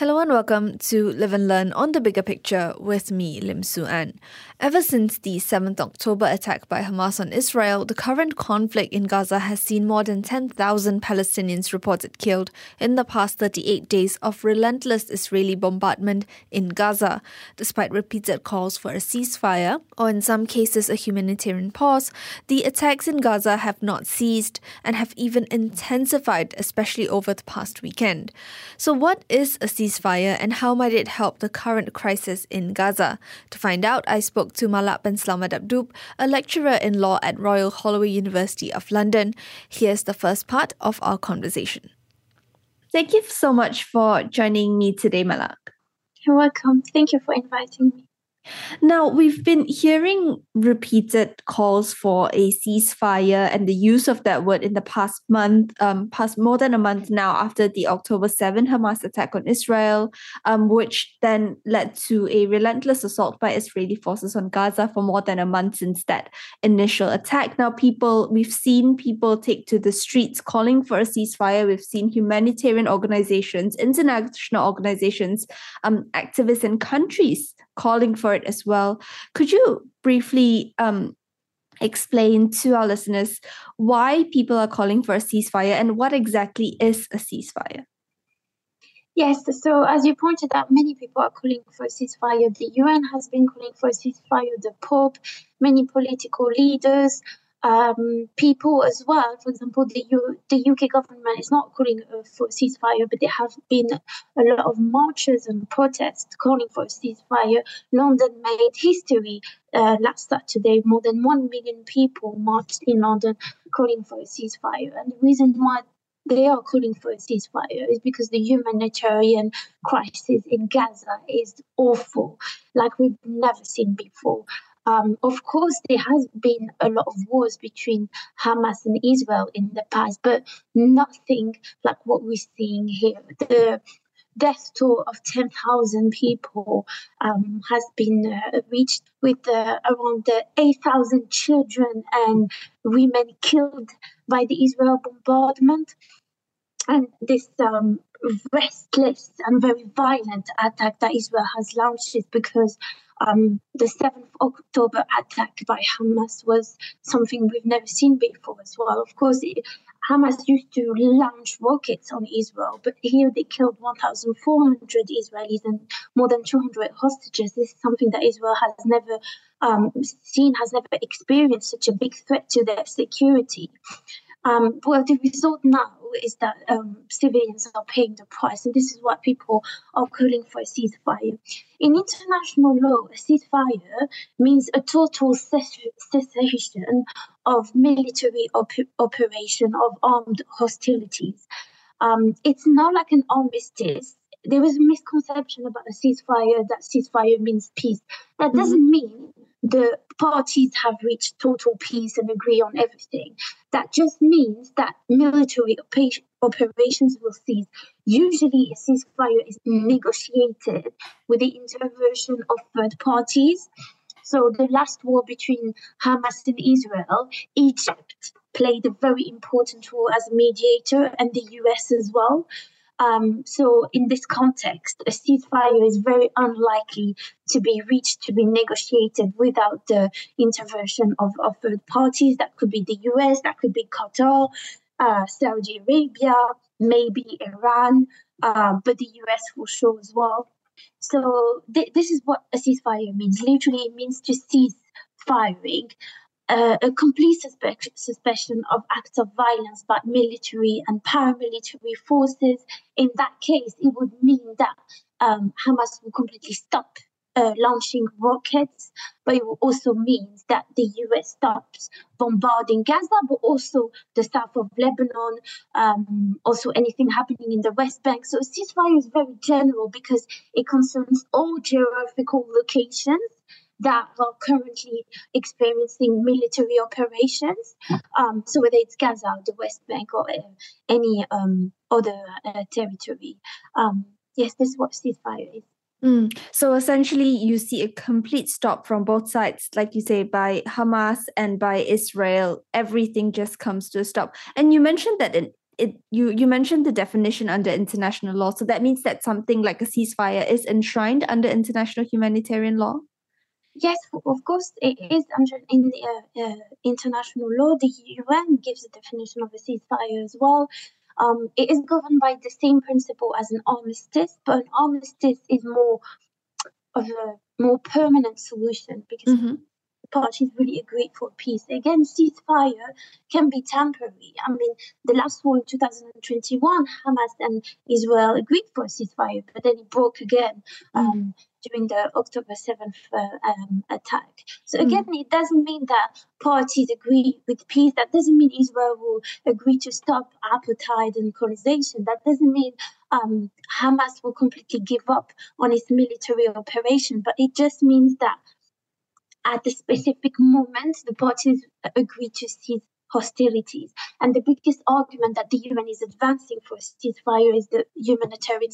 Hello and welcome to Live and Learn on the Bigger Picture with me, Lim Su An. Ever since the 7th October attack by Hamas on Israel, the current conflict in Gaza has seen more than 10,000 Palestinians reported killed in the past 38 days of relentless Israeli bombardment in Gaza. Despite repeated calls for a ceasefire, or in some cases a humanitarian pause, the attacks in Gaza have not ceased and have even intensified, especially over the past weekend. So, what is a ceasefire? Ceasefire and how might it help the current crisis in Gaza? To find out, I spoke to Malak Benslama-Dabdoub, a lecturer in law at Royal Holloway University of London. Here's the first part of our conversation. Thank you so much for joining me today, Malak. You're welcome. Thank you for inviting me. Now, we've been hearing repeated calls for a ceasefire and the use of that word in the past month, um, past more than a month now after the October 7 Hamas attack on Israel, um, which then led to a relentless assault by Israeli forces on Gaza for more than a month since that initial attack. Now, people, we've seen people take to the streets calling for a ceasefire. We've seen humanitarian organizations, international organizations, um, activists in countries calling for it as well. Could you briefly um, explain to our listeners why people are calling for a ceasefire and what exactly is a ceasefire? Yes, so as you pointed out, many people are calling for a ceasefire. The UN has been calling for a ceasefire, the Pope, many political leaders, um, people as well. For example, the U- the UK government is not calling for a ceasefire, but there have been a lot of marches and protests calling for a ceasefire. London made history uh, last Saturday. More than one million people marched in London calling for a ceasefire, and the reason why they are calling for a ceasefire is because the humanitarian crisis in Gaza is awful, like we've never seen before. Um, of course, there has been a lot of wars between Hamas and Israel in the past, but nothing like what we're seeing here. The death toll of 10,000 people um, has been uh, reached with uh, around uh, 8,000 children and women killed by the Israel bombardment. And this um, restless and very violent attack that Israel has launched is because um, the 7th October attack by Hamas was something we've never seen before as well. Of course, it, Hamas used to launch rockets on Israel, but here they killed 1,400 Israelis and more than 200 hostages. This is something that Israel has never um, seen, has never experienced such a big threat to their security. Um, well, the result now is that um, civilians are paying the price, and this is what people are calling for a ceasefire. In international law, a ceasefire means a total cessation of military op- operation of armed hostilities. Um, it's not like an armistice. There is a misconception about a ceasefire that ceasefire means peace. That doesn't mm-hmm. mean the parties have reached total peace and agree on everything. That just means that military operations will cease. Usually, a ceasefire is negotiated with the intervention of third parties. So, the last war between Hamas and Israel, Egypt played a very important role as a mediator, and the US as well. Um, so, in this context, a ceasefire is very unlikely to be reached, to be negotiated without the intervention of, of third parties. That could be the US, that could be Qatar, uh, Saudi Arabia, maybe Iran, uh, but the US for sure as well. So, th- this is what a ceasefire means. Literally, it means to cease firing uh, a complete suspe- suspension of acts of violence by military and paramilitary forces. In that case, it would mean that um, Hamas will completely stop uh, launching rockets, but it also mean that the US stops bombarding Gaza, but also the south of Lebanon, um, also anything happening in the West Bank. So ceasefire is very general because it concerns all geographical locations that are currently experiencing military operations. Um, so whether it's Gaza, the West Bank, or uh, any um, other uh, territory. Um, yes, this is what ceasefire is. Mm. So essentially, you see a complete stop from both sides, like you say, by Hamas and by Israel. Everything just comes to a stop. And you mentioned that it, it you you mentioned the definition under international law. So that means that something like a ceasefire is enshrined under international humanitarian law. Yes, of course, it is under in uh, uh, international law. The UN gives a definition of a ceasefire as well. Um, it is governed by the same principle as an armistice, but an armistice is more of a more permanent solution because mm-hmm. parties really agreed for peace. Again, ceasefire can be temporary. I mean, the last one in 2021, Hamas and Israel agreed for a ceasefire, but then it broke again. Mm-hmm. During the October 7th uh, um, attack. So hmm. again, mm. it doesn't mean that parties agree with peace. That doesn't mean Israel will agree to stop apartheid and colonization. That doesn't mean um, Hamas will completely give up on its military operation. But it just means that at the specific moment, the parties agree to cease hostilities. And the biggest argument that the UN is advancing for a ceasefire is the humanitarian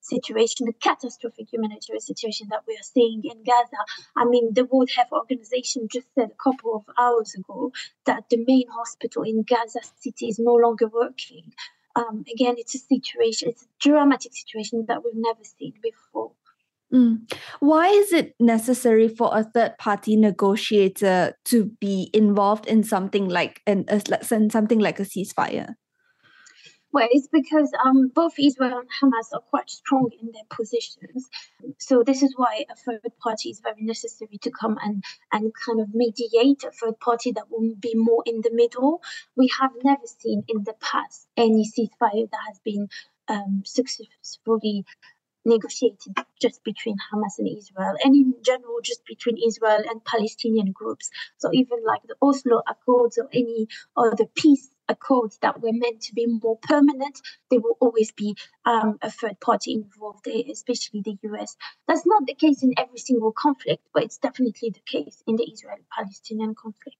situation, the catastrophic humanitarian situation that we are seeing in Gaza. I mean, the World Health Organization just said a couple of hours ago that the main hospital in Gaza City is no longer working. Um, again, it's a situation, it's a dramatic situation that we've never seen before. Mm. Why is it necessary for a third party negotiator to be involved in something like an in something like a ceasefire? Well, it's because um, both Israel and Hamas are quite strong in their positions. So this is why a third party is very necessary to come and, and kind of mediate a third party that will be more in the middle. We have never seen in the past any ceasefire that has been um, successfully negotiated just between Hamas and Israel, and in general, just between Israel and Palestinian groups. So even like the Oslo Accords or any other peace accords that were meant to be more permanent, there will always be um, a third party involved, eh, especially the US. That's not the case in every single conflict, but it's definitely the case in the Israel Palestinian conflict.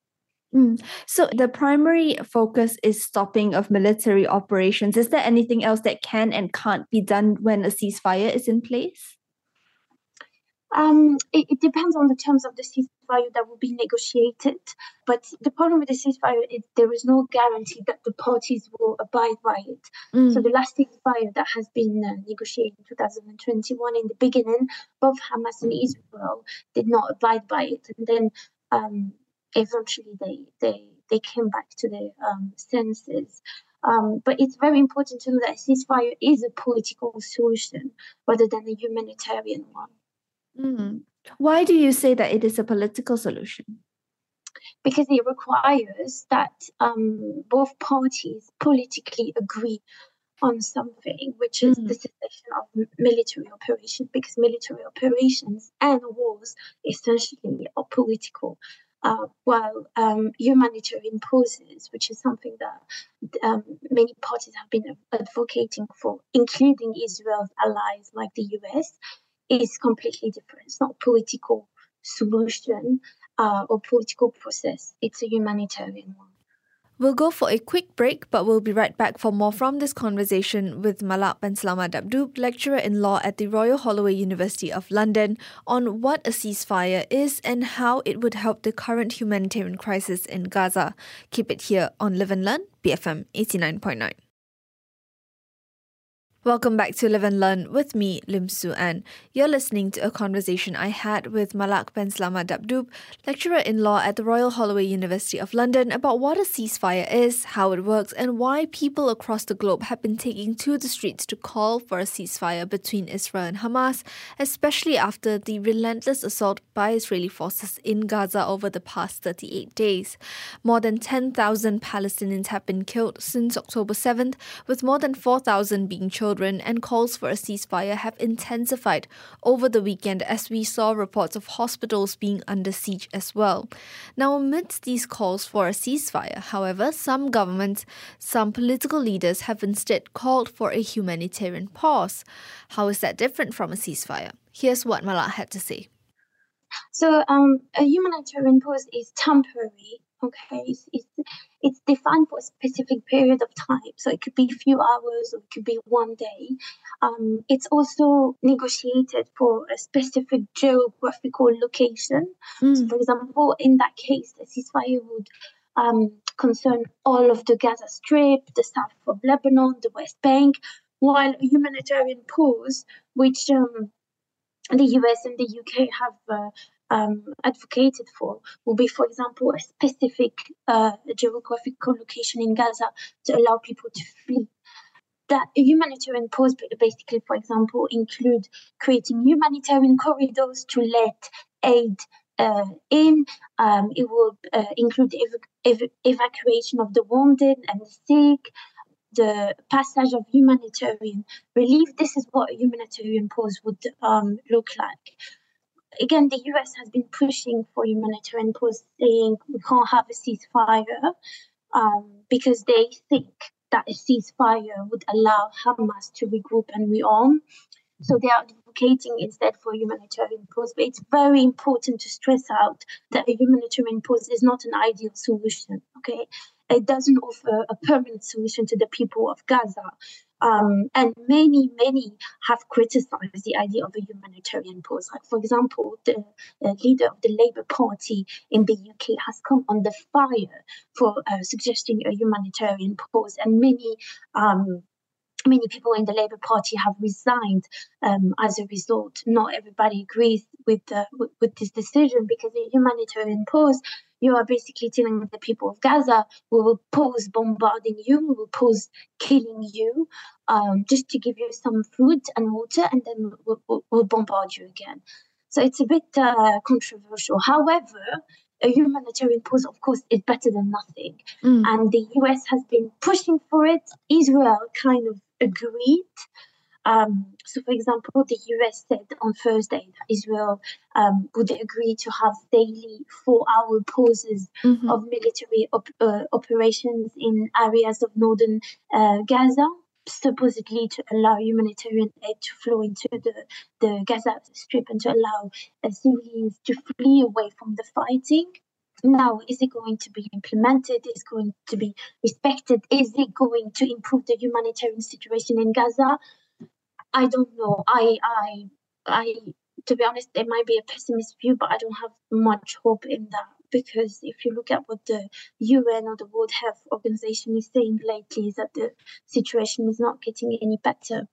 Mm. So the primary focus is stopping of military operations. Is there anything else that can and can't be done when a ceasefire is in place? Um, it, it, depends on the terms of the ceasefire that will be negotiated. But the problem with the ceasefire is there is no guarantee that the parties will abide by it. Mm. So the last ceasefire that has been uh, negotiated in 2021, in the beginning, both Hamas and Israel did not abide by it, and then um, eventually they they they came back to their um, senses. Um, but it's very important to know that ceasefire is a political solution rather than a humanitarian one. Mm. Why do you say that it is a political solution? Because it requires that um, both parties politically agree on something, which is mm. the cessation of military operations, because military operations and wars essentially are political uh, while um, humanitarian pauses, which is something that um, many parties have been advocating for, including Israel's allies like the US, is completely different. It's not a political solution uh, or political process, it's a humanitarian one. We'll go for a quick break, but we'll be right back for more from this conversation with Malak Ben Dabdoub, lecturer in law at the Royal Holloway University of London, on what a ceasefire is and how it would help the current humanitarian crisis in Gaza. Keep it here on Live and Learn, BFM 89.9. Welcome back to Live and Learn with me, Lim Su An. You're listening to a conversation I had with Malak Benslama-Dabdoub, lecturer in law at the Royal Holloway University of London, about what a ceasefire is, how it works, and why people across the globe have been taking to the streets to call for a ceasefire between Israel and Hamas, especially after the relentless assault by Israeli forces in Gaza over the past 38 days. More than 10,000 Palestinians have been killed since October 7th, with more than 4,000 being children children and calls for a ceasefire have intensified over the weekend as we saw reports of hospitals being under siege as well. Now, amidst these calls for a ceasefire, however, some governments, some political leaders have instead called for a humanitarian pause. How is that different from a ceasefire? Here's what Malak had to say. So, um, a humanitarian pause is temporary. Okay, it's, it's, it's defined for a specific period of time. So it could be a few hours or it could be one day. Um, it's also negotiated for a specific geographical location. Mm. So, for example, in that case, the ceasefire would um, concern all of the Gaza Strip, the south of Lebanon, the West Bank, while a humanitarian pause, which um, the US and the UK have uh, um, advocated for will be, for example, a specific uh, geographical location in Gaza to allow people to flee. That humanitarian pause basically, for example, include creating humanitarian corridors to let aid uh, in. Um, it will uh, include ev- ev- evacuation of the wounded and the sick, the passage of humanitarian relief. This is what a humanitarian pause would um, look like again, the US has been pushing for humanitarian pause, saying we can't have a ceasefire um, because they think that a ceasefire would allow Hamas to regroup and rearm. So they are advocating instead for humanitarian pause. But it's very important to stress out that a humanitarian pause is not an ideal solution. Okay, it doesn't offer a permanent solution to the people of Gaza. Um, and many, many have criticized the idea of a humanitarian pause. Like, for example, the uh, leader of the Labour Party in the UK has come under fire for uh, suggesting a humanitarian pause, and many um, many people in the Labour Party have resigned um, as a result. Not everybody agrees with, the, with, with this decision because a humanitarian pause, you are basically telling the people of Gaza, we will pause bombarding you, we will pause killing you, um, just to give you some food and water, and then we'll, we'll, we'll bombard you again. So it's a bit uh, controversial. However, a humanitarian pause, of course, is better than nothing. Mm. And the US has been pushing for it. Israel kind of agreed. Um, so, for example, the US said on Thursday that Israel um, would agree to have daily four hour pauses mm-hmm. of military op- uh, operations in areas of northern uh, Gaza, supposedly to allow humanitarian aid to flow into the, the Gaza Strip and to allow uh, civilians to flee away from the fighting. Now, is it going to be implemented? Is it going to be respected? Is it going to improve the humanitarian situation in Gaza? I don't know. I, I, I. To be honest, there might be a pessimist view, but I don't have much hope in that because if you look at what the UN or the World Health Organization is saying lately, is that the situation is not getting any better.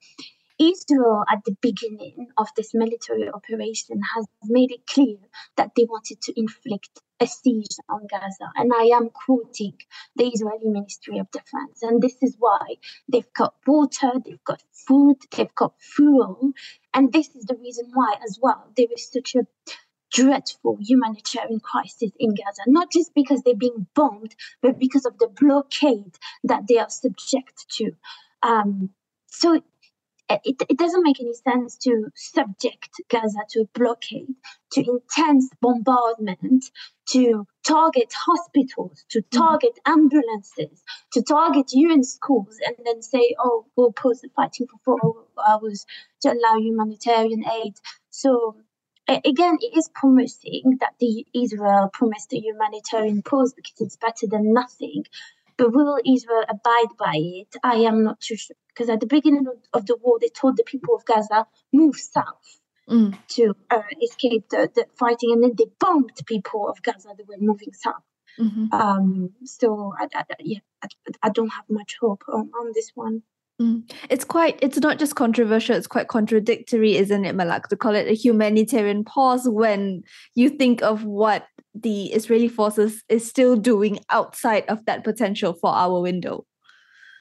Israel, at the beginning of this military operation, has made it clear that they wanted to inflict a siege on Gaza. And I am quoting the Israeli Ministry of Defense. And this is why they've got water, they've got food, they've got fuel. And this is the reason why, as well, there is such a dreadful humanitarian crisis in Gaza, not just because they're being bombed, but because of the blockade that they are subject to. Um, so it, it doesn't make any sense to subject Gaza to a blockade, to intense bombardment, to target hospitals, to mm-hmm. target ambulances, to target UN schools, and then say, oh, we'll pause the fighting for four hours to allow humanitarian aid. So again, it is promising that the Israel promised a humanitarian pause because it's better than nothing. But will Israel abide by it? I am not too sure. Because at the beginning of the war, they told the people of Gaza, move south mm. to uh, escape the, the fighting. And then they bombed people of Gaza that were moving south. Mm-hmm. Um, so I, I, yeah, I, I, don't have much hope on, on this one. Mm. It's quite, it's not just controversial, it's quite contradictory, isn't it, Malak, to call it a humanitarian pause when you think of what the Israeli forces is still doing outside of that potential for our window.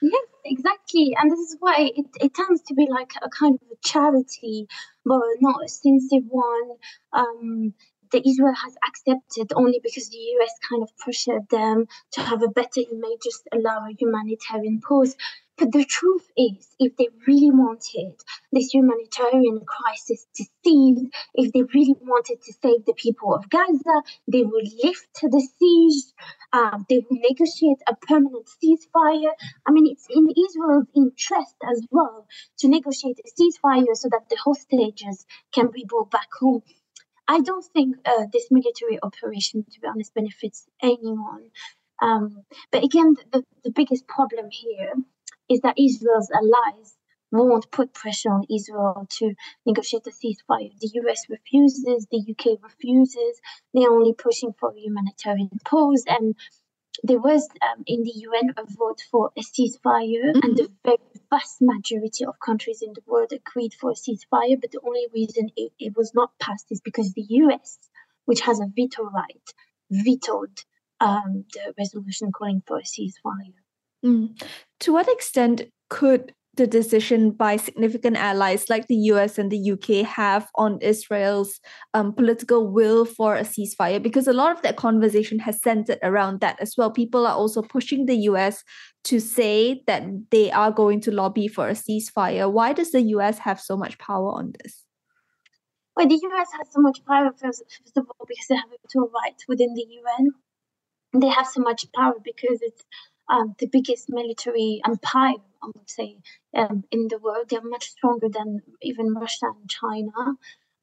Yes, exactly. And this is why it, it tends to be like a kind of a charity, but not a sincere one. Um, that Israel has accepted only because the US kind of pressured them to have a better image, just allow a humanitarian pause. But the truth is, if they really wanted this humanitarian crisis to cease, if they really wanted to save the people of Gaza, they would lift the siege, um, they would negotiate a permanent ceasefire. I mean, it's in Israel's interest as well to negotiate a ceasefire so that the hostages can be brought back home. I don't think uh, this military operation, to be honest, benefits anyone Um, but again, the, the biggest problem here is that Israel's allies won't put pressure on Israel to negotiate a ceasefire. The US refuses, the UK refuses. They're only pushing for a humanitarian pause. And there was um, in the UN a vote for a ceasefire, mm-hmm. and the very vast majority of countries in the world agreed for a ceasefire. But the only reason it, it was not passed is because the US, which has a veto right, vetoed um, the resolution calling for a ceasefire. Mm. To what extent could the decision by significant allies like the US and the UK have on Israel's um, political will for a ceasefire? Because a lot of that conversation has centered around that as well. People are also pushing the US to say that they are going to lobby for a ceasefire. Why does the US have so much power on this? Well, the US has so much power, first, first of all, because they have a veto right within the UN. They have so much power because it's um, the biggest military empire, I would say, um, in the world. They're much stronger than even Russia and China.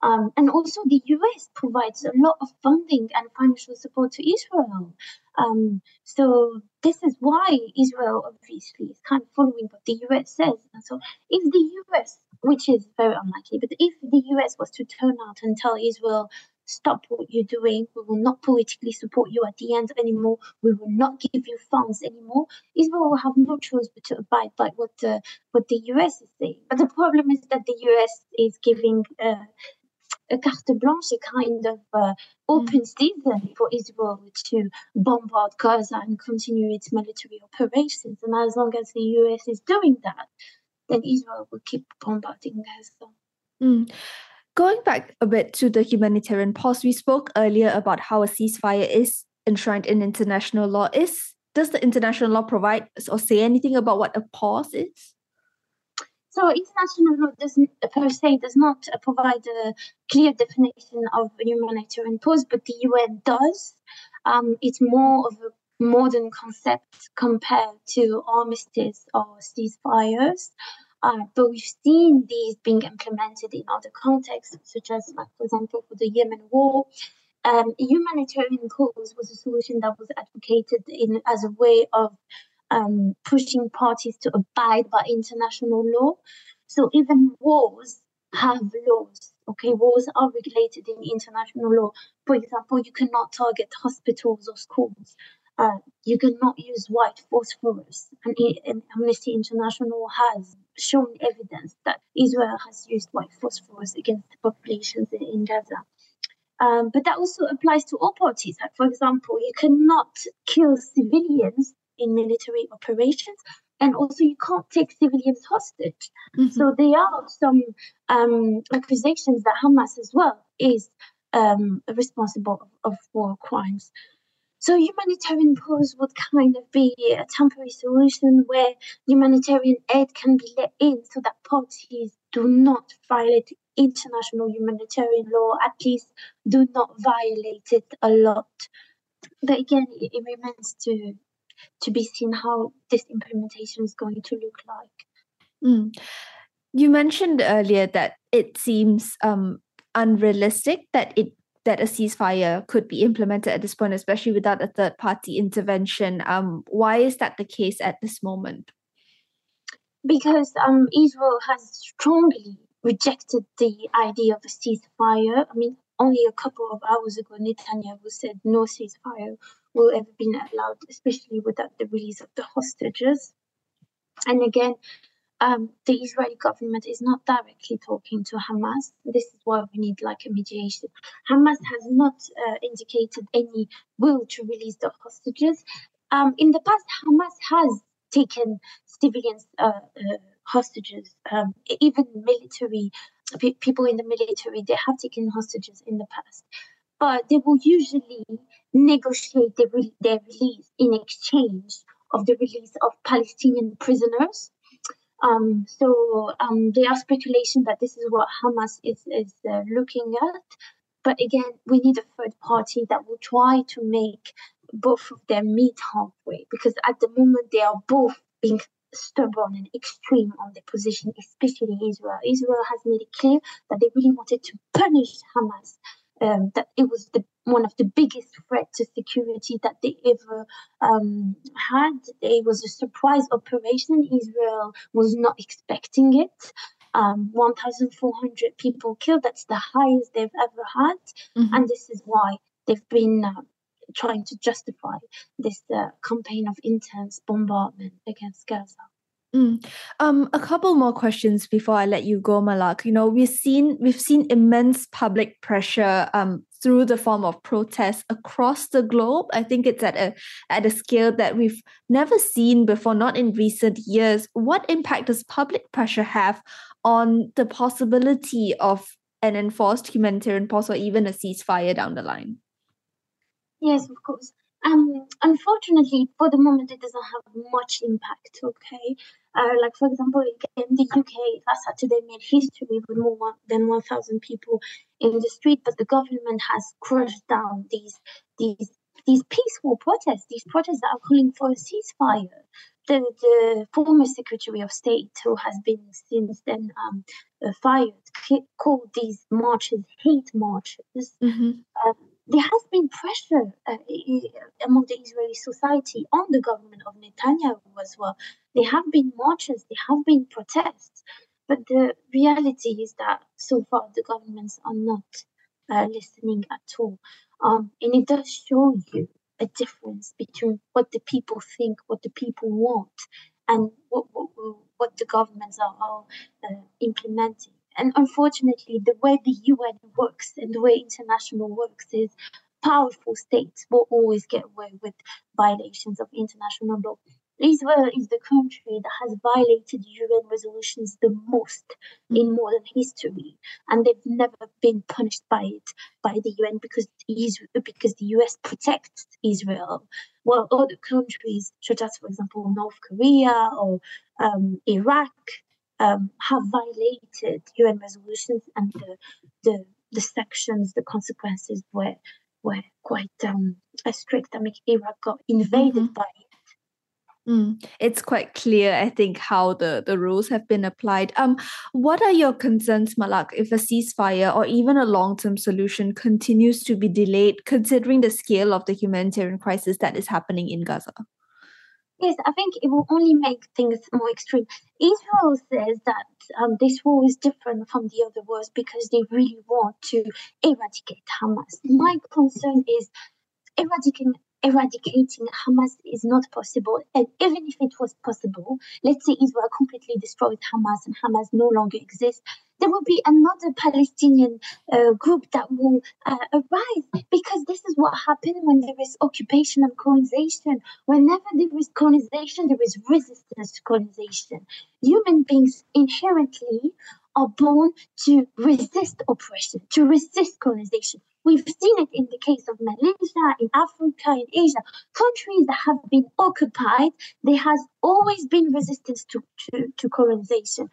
Um, and also, the US provides a lot of funding and financial support to Israel. Um, so, this is why Israel obviously is kind of following what the US says. And so, if the US, which is very unlikely, but if the US was to turn out and tell Israel, stop what you're doing. We will not politically support you at the end anymore. We will not give you funds anymore. Israel will have no choice but to abide by what the what the US is saying. But the problem is that the US is giving uh, a carte blanche, a kind of uh, open mm. season for Israel to bombard Gaza and continue its military operations. And as long as the US is doing that, then Israel will keep bombarding Gaza. Mm. Going back a bit to the humanitarian pause, we spoke earlier about how a ceasefire is enshrined in international law. Is does the international law provide or say anything about what a pause is? So international law doesn't per se does not provide a clear definition of a humanitarian pause, but the UN does. Um, it's more of a modern concept compared to armistice or ceasefires. Uh, but we've seen these being implemented in other contexts, such as, like, for example, for the Yemen war. Um, humanitarian pause was a solution that was advocated in as a way of um, pushing parties to abide by international law. So even wars have laws. Okay, wars are regulated in international law. For example, you cannot target hospitals or schools. Uh, you cannot use white phosphorus. And, and Amnesty International has shown evidence that Israel has used white phosphorus against the populations in, in Gaza. Um, but that also applies to all parties. Like, for example, you cannot kill civilians in military operations, and also you can't take civilians hostage. Mm-hmm. So there are some um, accusations that Hamas as well is um, responsible of, of war crimes. So humanitarian pause would kind of be a temporary solution where humanitarian aid can be let in so that parties do not violate international humanitarian law, at least do not violate it a lot. But again, it, remains to to be seen how this implementation is going to look like. Mm. You mentioned earlier that it seems um, unrealistic that it that a ceasefire could be implemented at this point, especially without a third party intervention. Um, why is that the case at this moment? Because um, Israel has strongly rejected the idea of a ceasefire. I mean, only a couple of hours ago, Netanyahu said no ceasefire will ever be allowed, especially without the release of the hostages. And again, um, the Israeli government is not directly talking to Hamas. This is why we need like a mediation. Hamas has not uh, indicated any will to release the hostages. Um, in the past, Hamas has taken civilians uh, uh, hostages, um, even military people in the military. They have taken hostages in the past, but they will usually negotiate re- their release in exchange of the release of Palestinian prisoners um, so um, there are speculation that this is what Hamas is, is uh, looking at. But again, we need a third party that will try to make both of them meet halfway because at the moment they are both being stubborn and extreme on their position, especially Israel. Israel has made it clear that they really wanted to punish Hamas, um, that it was the one of the biggest threats to security that they ever um, had. It was a surprise operation. Israel was not expecting it. Um, 1,400 people killed. That's the highest they've ever had. Mm-hmm. And this is why they've been uh, trying to justify this uh, campaign of intense bombardment against Gaza. Mm. Um, a couple more questions before I let you go, Malak. You know, we've seen we've seen immense public pressure um, through the form of protests across the globe. I think it's at a at a scale that we've never seen before, not in recent years. What impact does public pressure have on the possibility of an enforced humanitarian pause or even a ceasefire down the line? Yes, of course. Um, unfortunately, for the moment, it doesn't have much impact. Okay, uh, like for example, in the UK, last Saturday made history with more than 1,000 people in the street, but the government has crushed down these these these peaceful protests, these protests that are calling for a ceasefire. The, the former Secretary of State, who has been since then um, uh, fired, called these marches hate marches. Mm-hmm. Uh, there has been pressure uh, among the Israeli society on the government of Netanyahu as well. There have been marches, there have been protests, but the reality is that so far the governments are not uh, listening at all. Um, and it does show you a difference between what the people think, what the people want, and what, what, what the governments are, are uh, implementing. And unfortunately, the way the UN works and the way international works is powerful states will always get away with violations of international law. Israel is the country that has violated UN resolutions the most in modern history, and they've never been punished by it by the UN because Israel, because the US protects Israel, while other countries, such as for example North Korea or um, Iraq, um, have violated UN resolutions and the, the, the sections, the consequences were were quite um, strict. I mean, Iraq got invaded mm-hmm. by it. Mm, it's quite clear, I think, how the, the rules have been applied. Um, what are your concerns, Malak, if a ceasefire or even a long term solution continues to be delayed, considering the scale of the humanitarian crisis that is happening in Gaza? Yes, I think it will only make things more extreme. Israel says that um, this war is different from the other wars because they really want to eradicate Hamas. My concern is eradicating eradicating Hamas is not possible. And even if it was possible, let's say Israel completely destroyed Hamas and Hamas no longer exists, there will be another Palestinian uh, group that will uh, arise because this is what happened when there is occupation and colonization. Whenever there is colonization, there is resistance to colonization. Human beings inherently are born to resist oppression, to resist colonization. We've seen it in the case of Malaysia, in Africa, in Asia, countries that have been occupied. There has always been resistance to, to, to colonization.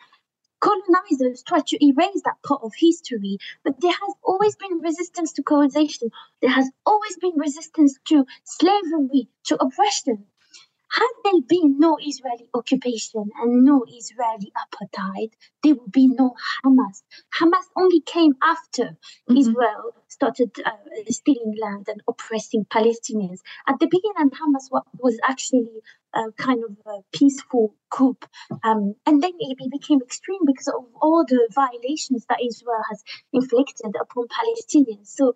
Colonizers try to erase that part of history, but there has always been resistance to colonization. There has always been resistance to slavery, to oppression. Had there been no Israeli occupation and no Israeli apartheid, there would be no Hamas. Hamas only came after mm-hmm. Israel started uh, stealing land and oppressing Palestinians. At the beginning, Hamas was actually a kind of a peaceful group. Um, and then it became extreme because of all the violations that Israel has inflicted upon Palestinians. So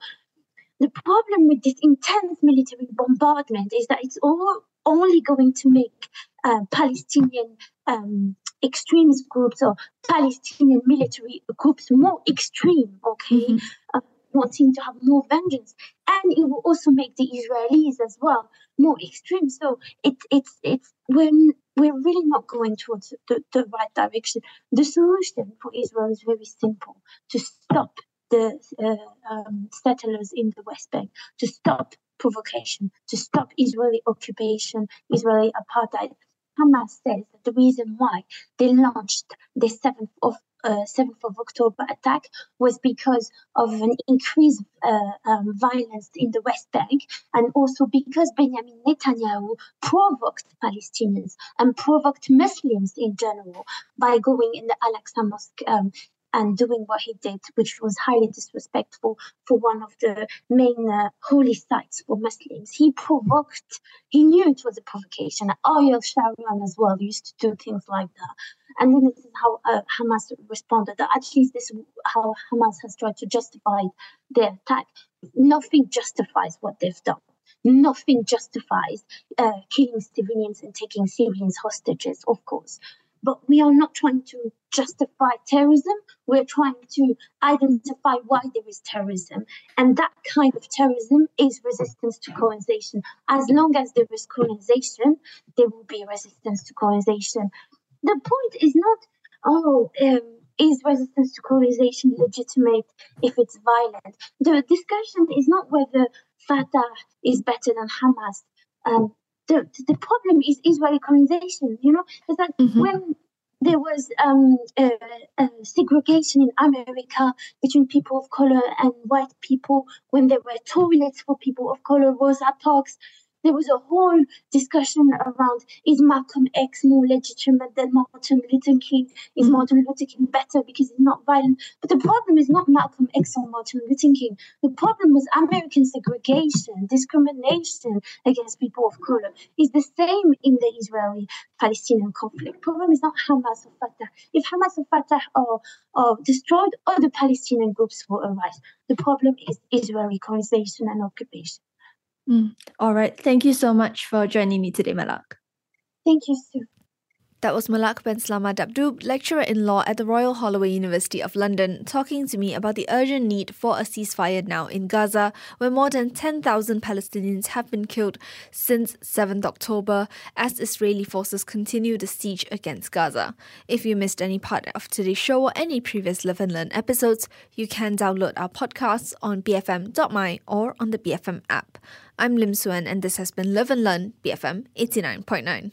the problem with this intense military bombardment is that it's all only going to make uh, Palestinian um, extremist groups or Palestinian military groups more extreme, okay? Mm-hmm. Uh, wanting to have more vengeance. And it will also make the Israelis as well more extreme. So it, it's, it's, we're, we're really not going towards the, the right direction. The solution for Israel is very simple to stop the uh, um, settlers in the West Bank, to stop provocation to stop Israeli occupation, Israeli apartheid. Hamas says that the reason why they launched the 7th of uh, 7th of October attack was because of an increased uh, um, violence in the West Bank and also because Benjamin Netanyahu provoked Palestinians and provoked Muslims in general by going in the Al Aqsa Mosque um, and doing what he did, which was highly disrespectful for one of the main uh, holy sites for Muslims. He provoked, he knew it was a provocation. Ariel Sharon as well used to do things like that. And then this is how uh, Hamas responded. At least this is how Hamas has tried to justify their attack. Nothing justifies what they've done. Nothing justifies uh, killing civilians and taking civilians hostages, of course. But we are not trying to justify terrorism. We're trying to identify why there is terrorism. And that kind of terrorism is resistance to colonization. As long as there is colonization, there will be resistance to colonization. The point is not, oh, um, is resistance to colonization legitimate if it's violent? The discussion is not whether Fatah is better than Hamas. Um, the, the problem is Israeli colonization. You know, is that mm-hmm. when there was um, segregation in America between people of color and white people, when there were toilets for people of color, Rosa Parks, there was a whole discussion around is Malcolm X more legitimate than Martin Luther King? Is mm-hmm. Martin Luther King better because he's not violent? But the problem is not Malcolm X or Martin Luther King. The problem was American segregation, discrimination against people of color. Is the same in the Israeli Palestinian conflict. Problem is not Hamas or Fatah. If Hamas or Fatah are, are destroyed, other Palestinian groups will arise. The problem is Israeli colonization and occupation. Mm. All right. Thank you so much for joining me today, Malak. Thank you, Sue. That was Malak Benslama-Dabdoub, lecturer in law at the Royal Holloway University of London, talking to me about the urgent need for a ceasefire now in Gaza, where more than 10,000 Palestinians have been killed since 7th October as Israeli forces continue the siege against Gaza. If you missed any part of today's show or any previous Live and Learn episodes, you can download our podcasts on bfm.my or on the BFM app. I'm Lim Su An, and this has been Live and Learn BFM 89.9.